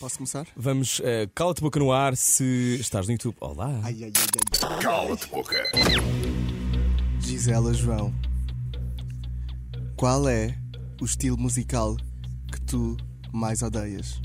Posso começar? Vamos, uh, cala-te boca no ar se estás no YouTube. Olá! Ai, ai, ai, ai. Cala-te boca. Gisela João, qual é o estilo musical que tu mais odeias?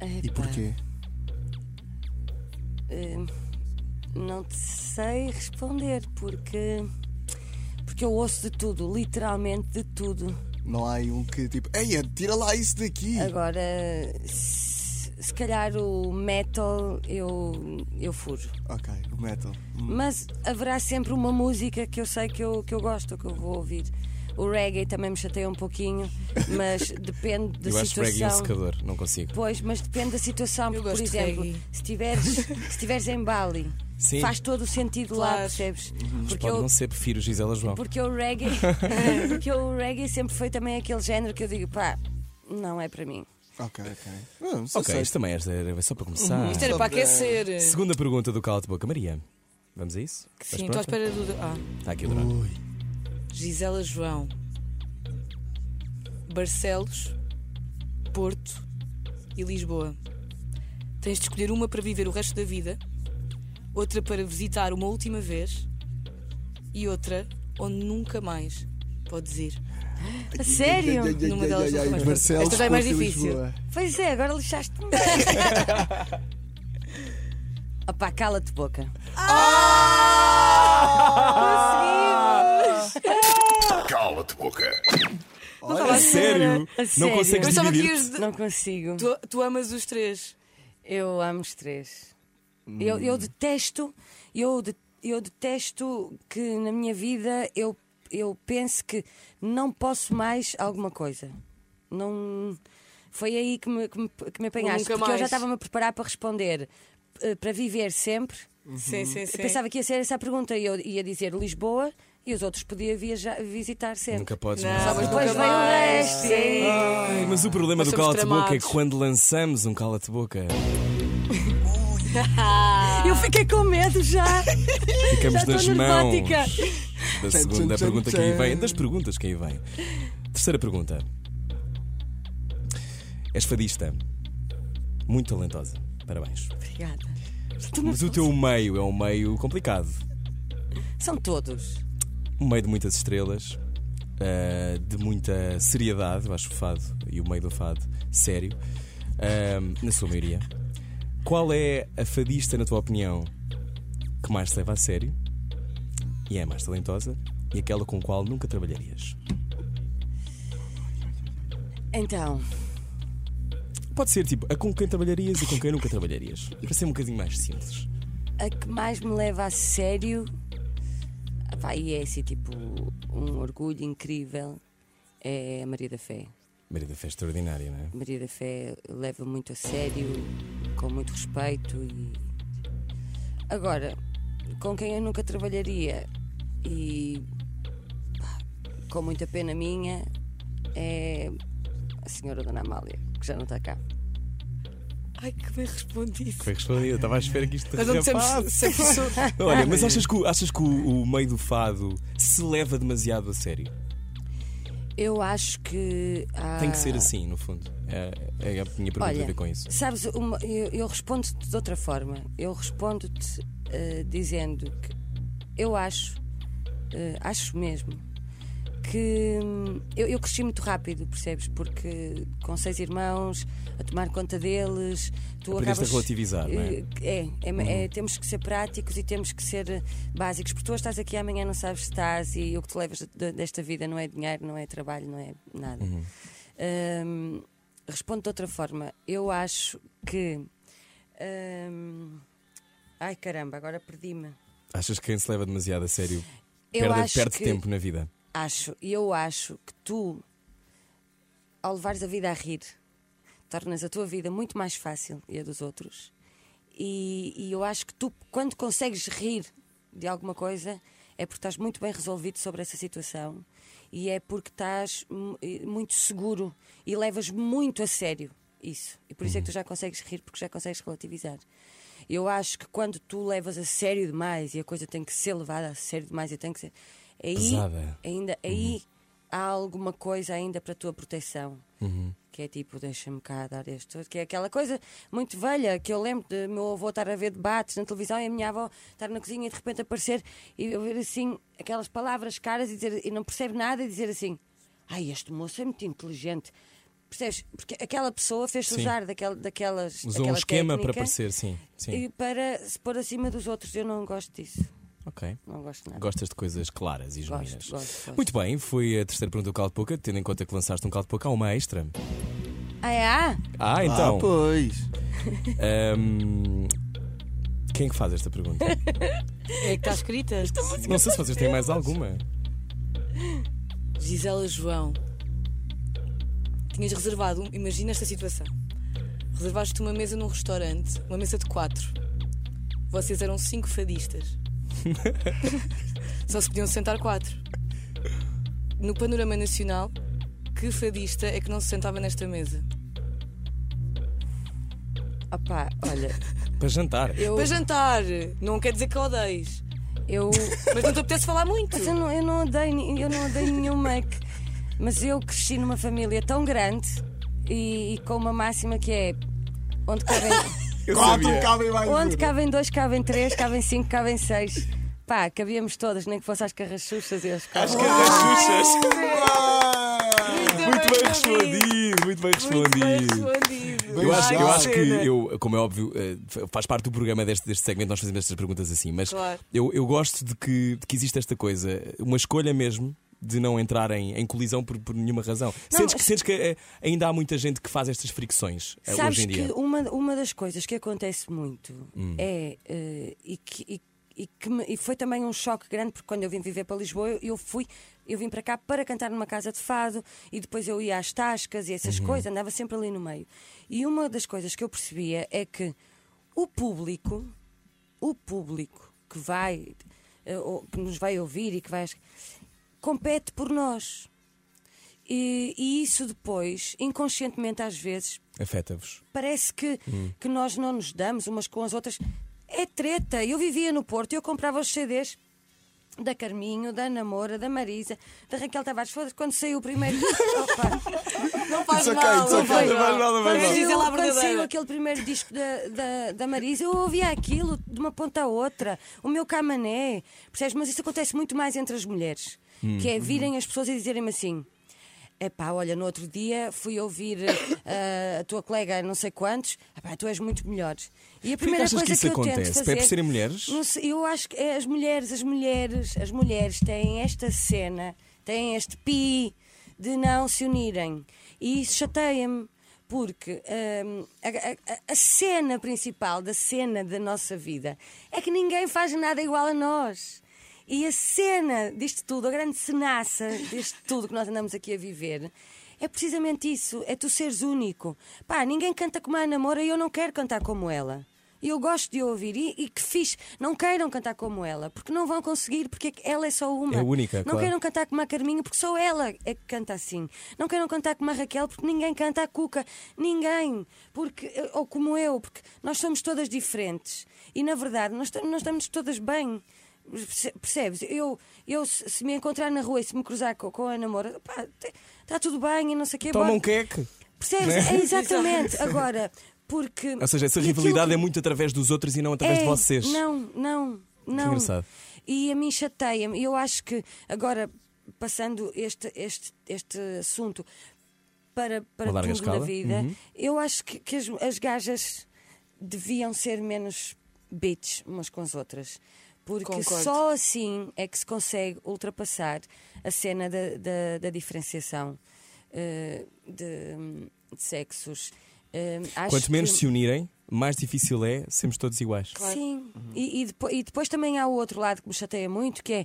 E Epá, porquê? eh, não te sei responder porque. Porque eu ouço de tudo, literalmente de tudo. Não há um que tipo, eia, tira lá isso daqui. Agora, se, se calhar o metal eu, eu furo. Ok, o metal. Hum. Mas haverá sempre uma música que eu sei que eu, que eu gosto, que eu vou ouvir. O reggae também me chateia um pouquinho, mas depende da Eu acho reggae um situação. secador, não consigo. Pois, mas depende da situação. Eu Porque, por de exemplo, reggae. se estiveres se estiveres em Bali, Sim. faz todo o sentido lá, Claro. percebes? Porque Pode eu, não ser, prefiro Gisela João. porque o reggae, porque o reggae sempre foi também aquele género que eu digo, pá, não é para mim. Ok, ok. Só Ok, isto também era só para começar. Isto era para aquecer. Segunda pergunta do Cala-te Boca, Maria. Vamos a isso? Sim, estou à espera do. Ah, Está aqui o drone. Gisela João. Barcelos, Porto e Lisboa. Tens de escolher uma para viver o resto da vida, outra para visitar uma última vez e outra onde nunca mais podes ir. A sério? Numa delas nunca mais Esta já é mais difícil. Pois é, agora lixaste-me. Opá, cala-te boca. Cala-te boca. A sério? A Não sério? consegues Eu estava aqui dividir? os- Não consigo. Tu, tu amas os três. Eu amo os três. Eu, eu detesto, eu, de- eu detesto que na minha vida eu, eu pense que não posso mais alguma coisa. Não. Foi aí que me, que me, que me apanhaste. nunca Porque eu já estava-me a preparar para responder eh, para viver sempre. Sim, sim, sim. Eu pensava que ia ser essa a pergunta e eu ia dizer Lisboa e os outros podia viajar, visitar sempre. Nunca podes Não, mais. mas Depois veio o resto. Sim. Ai, mas o problema do somos Cala-te Boca é que quando lançamos um Cala-te Boca, Eu fiquei com medo já. ficamos Já nas mãos da segunda pergunta que aí vem, das perguntas que aí vem. Terceira pergunta. És fadista. Muito talentosa. Parabéns. Obrigada. Mas o teu meio é um meio complicado. São todos. Um meio de muitas estrelas, ah, de muita seriedade, eu acho o fado e o meio do fado sério, ah, na sua maioria. Qual é a fadista, na tua opinião, que mais te leva a sério e é a mais talentosa e aquela com a qual nunca trabalharias? Então, Pode ser tipo a com quem trabalharias e com quem nunca trabalharias. Para ser um bocadinho mais simples. a que mais me leva a sério. Epá, e é assim, tipo, um orgulho incrível é a Maria da Fé. Maria da Fé é extraordinária, não é? Maria da Fé leva muito a sério, com muito respeito e. Agora, com quem eu nunca trabalharia e pá, com muita pena minha é a senhora Dona Amália, que já não está cá. Ai, que bem respondido. Foi respondido, eu estava à espera que isto Nós não derrapasse. dissemos sempre sou. Olha, mas achas que, o- achas que o, o meio do fado se leva demasiado a sério? Eu acho que. há- Tem que ser assim, no fundo. É, é a minha pergunta Olha, a ver com isso. Sabes, uma- eu, eu respondo-te de outra forma. Eu respondo-te eh, dizendo que eu acho, eh, acho mesmo, que hum, eu, eu cresci muito rápido, percebes? Porque com seis irmãos, a tomar conta deles, tu Aprendeste a acabas. relativizar, não é? Eh, É, é, é, temos que ser práticos e temos que ser eh, básicos, porque tu hoje estás aqui amanhã não sabes se estás e o que te levas de- desta vida não é dinheiro, não é trabalho, não é nada. Uhum. Hum, respondo de outra forma. Eu acho que. hum, ai caramba, agora perdi-me. Achas que quem se leva demasiado a sério Eu perde, perde tempo na vida? Acho, e eu acho que tu, ao levares a vida a rir, tornas a tua vida muito mais fácil e a dos outros. E, e eu acho que tu, quando consegues rir de alguma coisa, é porque estás muito bem resolvido sobre essa situação e é porque estás mu- muito seguro e levas muito a sério isso. E por isso é que tu já consegues rir, porque já consegues relativizar. Eu acho que quando tu levas a sério demais e a coisa tem que ser levada a sério demais e tem que ser. Aí, Pesada. ainda aí há alguma coisa ainda para a tua proteção. Que é tipo, deixa-me cá dar este. Que é aquela coisa muito velha que eu lembro de meu avô estar a ver debates na televisão e a minha avó estar na cozinha e de repente aparecer e eu ver assim aquelas palavras caras e, dizer, e não percebe nada e dizer assim: Ai, este moço é muito inteligente. Percebes? Porque aquela pessoa fez-se usar daquela, daquelas. Usou um esquema para técnica parecer, sim. sim. E para se pôr acima dos outros. Eu não gosto disso. Ok. Não gosto nada. Gostas de coisas claras e genuínas. Gosto, gosto, gosto. Muito bem, foi a terceira pergunta do Caldo de Pouca, tendo em conta que lançaste um Caldo de Pouca, há uma extra. Ah, é? Ah? Ah, então. Ah, pois. ahm, quem é que faz esta pergunta? É que está escrita. Não sei se vocês têm mais alguma. Gisela João. Tinhas reservado, um- imagina esta situação. Reservaste uma mesa num restaurante, uma mesa de quatro. Vocês eram cinco fadistas. Só se podiam sentar quatro. No panorama nacional, que fadista é que não se sentava nesta mesa? Opá, olha, Para jantar. eu. Para jantar! Não quer dizer que odeis. eu Mas não te apetece falar muito. Mas eu não, eu não odeio, eu não odeio nenhum make. Mas eu cresci numa família tão grande e, e com uma máxima que é onde cabem, Eu Quatro sabia. cabem mais onde cabem dois, cabem três, cabem cinco, cabem seis. Pá, cabíamos todas, nem que fosse às carrachuchas e às As cabras. carrachuchas. Muito bem respondido, muito bem respondido. Eu acho, eu acho que, eu, como é óbvio, eh, faz parte do programa deste, deste segmento, nós fazemos estas perguntas assim, mas Claro. eu, eu gosto de que, de que existe esta coisa, uma escolha mesmo de não entrar em, em colisão por, por nenhuma razão. Não, sentes que, sentes que eh, ainda há muita gente que faz estas fricções eh, Sabes hoje em que dia? uma, uma das coisas que acontece muito Hum. é. eh, e, que, e, e que me- e foi também um choque grande, porque quando eu vim viver para Lisboa, eu, eu fui. Eu vim para cá para cantar numa casa de fado e depois eu ia às tascas e essas Uhum. coisas, andava sempre ali no meio. E uma das coisas que eu percebia é que o público, o público que vai, eh, que nos vai ouvir e que vai. Compete por nós. E, e isso depois, inconscientemente às vezes, Afeta-vos. parece que, que nós não nos damos umas com as outras. É treta. Eu vivia no Porto e eu comprava os CDs da Carminho, da Namora, da Marisa, da Raquel Tavares. Foda-se, quando saiu o primeiro. Opa, Não faz okay, mal, não faz não faz Quando mal. saiu aquele primeiro disco da, da, da Marisa, eu ouvia aquilo de uma ponta a outra. O meu camané. Percebes? Mas isso acontece muito mais entre as mulheres. Que é virem as pessoas e dizerem-me assim. Epá, olha, no outro dia fui ouvir eh, a tua colega, não sei quantos, Epá, tu és muito melhor. E a que primeira achas coisa que isso eu tento acontece? fazer, É por serem mulheres? sei, eu acho que é as mulheres, as mulheres, as mulheres têm esta cena, têm este pi de não se unirem. E isso chateia-me. Porque hum, a, a- a cena principal da cena da nossa vida é que ninguém faz nada igual a nós. E a cena disto tudo, a grande cenaça disto tudo que nós andamos aqui a viver, é precisamente isso: é tu seres único. Pá, ninguém canta como a Ana Moura e eu não quero cantar como ela. E eu gosto de ouvir. E, e que fixe. Não queiram cantar como ela, porque não vão conseguir, porque ela é só uma. É única, Não claro. queiram cantar como a Carminho, porque só ela é que canta assim. Não queiram cantar como a Raquel, porque ninguém canta a Cuca. Ninguém. Porque, ou como eu, porque nós somos todas diferentes. E na verdade, nós, nós estamos todas bem. Perce- Percebes? Eu, eu se me encontrar na rua e se me cruzar com, com a namora, está tudo bem e não sei o quê. Toma bora- um queque. Percebes? É exatamente. Agora, porque. Ou seja, essa rivalidade que- é muito através dos outros e não através de é, vocês. Não, não, não. engraçado. E a mim chateia-me. Eu acho que agora, passando este, este, este assunto para, para tudo na escala. vida, Uhum. eu acho que, que as, as gajas deviam ser menos bitch umas com as outras. Porque Concordo. só assim é que se consegue ultrapassar a cena da, da, da diferenciação eh, de, de sexos. Acho Quanto menos que- se unirem, mais difícil é sermos todos iguais. Sim, e, e depois, e depois também há o outro lado que me chateia muito, que é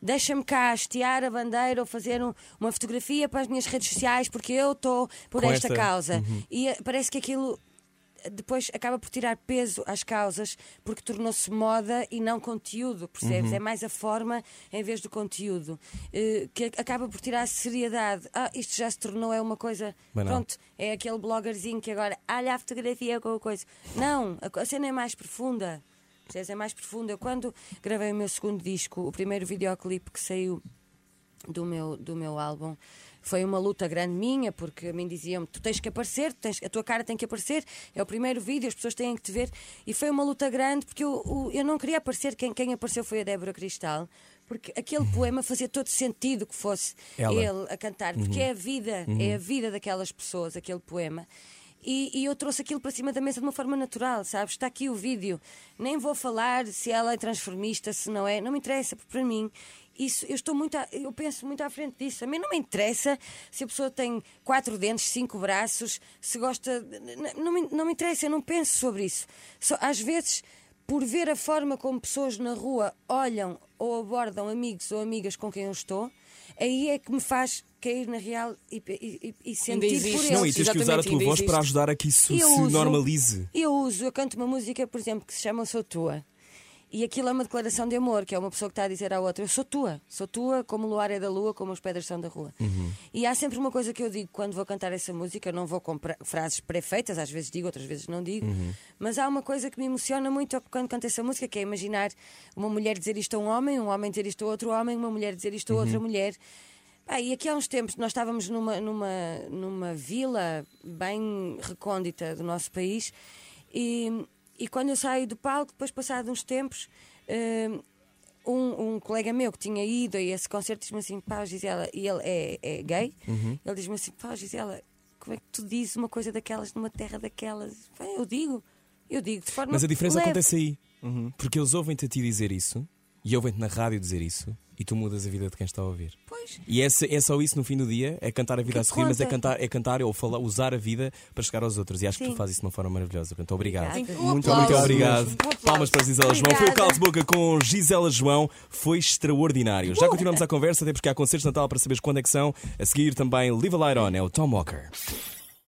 deixa-me cá hastear a bandeira ou fazer um- uma fotografia para as minhas redes sociais porque eu estou por esta, esta- causa. E eh, parece que aquilo depois acaba por tirar peso às causas porque tornou-se moda e não conteúdo, percebes? É mais a forma em vez do conteúdo eh, que acaba por tirar a seriedade. Ah, isto já se tornou é uma coisa. Banal. Pronto, é aquele bloggerzinho que agora olha a fotografia com a coisa. Não, a cena é mais profunda. Percebes? É mais profunda. Eu, quando gravei o meu segundo disco, o primeiro videoclipe que saiu do meu, do meu álbum. Foi uma luta grande minha, porque a mim diziam tu tens que aparecer, tens, a tua cara tem que aparecer, é o primeiro vídeo, as pessoas têm que te ver. E foi uma luta grande, porque eu, eu não queria aparecer, quem, quem apareceu foi a Débora Cristal, porque aquele poema fazia todo sentido que fosse Ela. ele a cantar, porque é a vida, é a vida daquelas pessoas, aquele poema. E, e eu trouxe aquilo para cima da mesa de uma forma natural, sabes? Está aqui o vídeo. Nem vou falar se ela é transformista, se não é. Não me interessa, porque para mim, isso, eu estou muito. à- eu penso muito à frente disso. A mim não me interessa se a pessoa tem quatro dentes, cinco braços, se gosta. Não me, não me interessa, eu não penso sobre isso. Só, às vezes, por ver a forma como pessoas na rua olham ou abordam amigos ou amigas com quem eu estou, aí é que me faz cair na real e, e- e- sentir por existe. eles. Não, e tens que usar a tua voz existe. para ajudar a que isso Eu se uso- normalize. Eu uso, eu canto uma música, por exemplo, que se chama Sou Tua. E aquilo é uma declaração de amor, que é uma pessoa que está a dizer à outra: Eu sou tua, sou tua, como o luar é da lua, como as pedras são da rua. E há sempre uma coisa que eu digo quando vou cantar essa música: eu não vou com frases pré-feitas, às vezes digo, outras vezes não digo, mas há uma coisa que me emociona muito quando canto essa música, que é imaginar uma mulher dizer isto a um homem, um homem dizer isto a outro homem, uma mulher dizer isto a outra mulher. Pá, e aqui há uns tempos nós estávamos numa, numa, numa vila bem recôndita do nosso país e, e quando eu saio do palco, depois passado uns tempos, eh, um, um colega meu que tinha ido a esse concerto diz-me assim, pá, Gisela, e ele é, é gay, ele diz-me assim, pá, Gisela, como é que tu dizes uma coisa daquelas numa terra daquelas? Eu digo, eu digo de forma Mas a diferença leve. acontece aí. Porque eles ouvem-te a ti dizer isso e ouvem-te na rádio dizer isso e tu mudas a vida de quem está a ouvir. Pois. E é, é só isso no fim do dia, é cantar a vida Que a sorrir, mas é conta. cantar, é cantar ou falar, usar a vida para chegar aos outros. E acho que tu Sim. fazes isso de uma forma maravilhosa. Portanto, obrigado. Obrigada. Um Muito aplauso. Muito obrigado. Um. Palmas para Gisela João. Foi o Obrigada. Carlos Boca com Gisela João. Foi extraordinário. Já continuamos a conversa, até porque há concertos de Natal para saberes quando é que são. A seguir também Live a Light On, é o Tom Walker.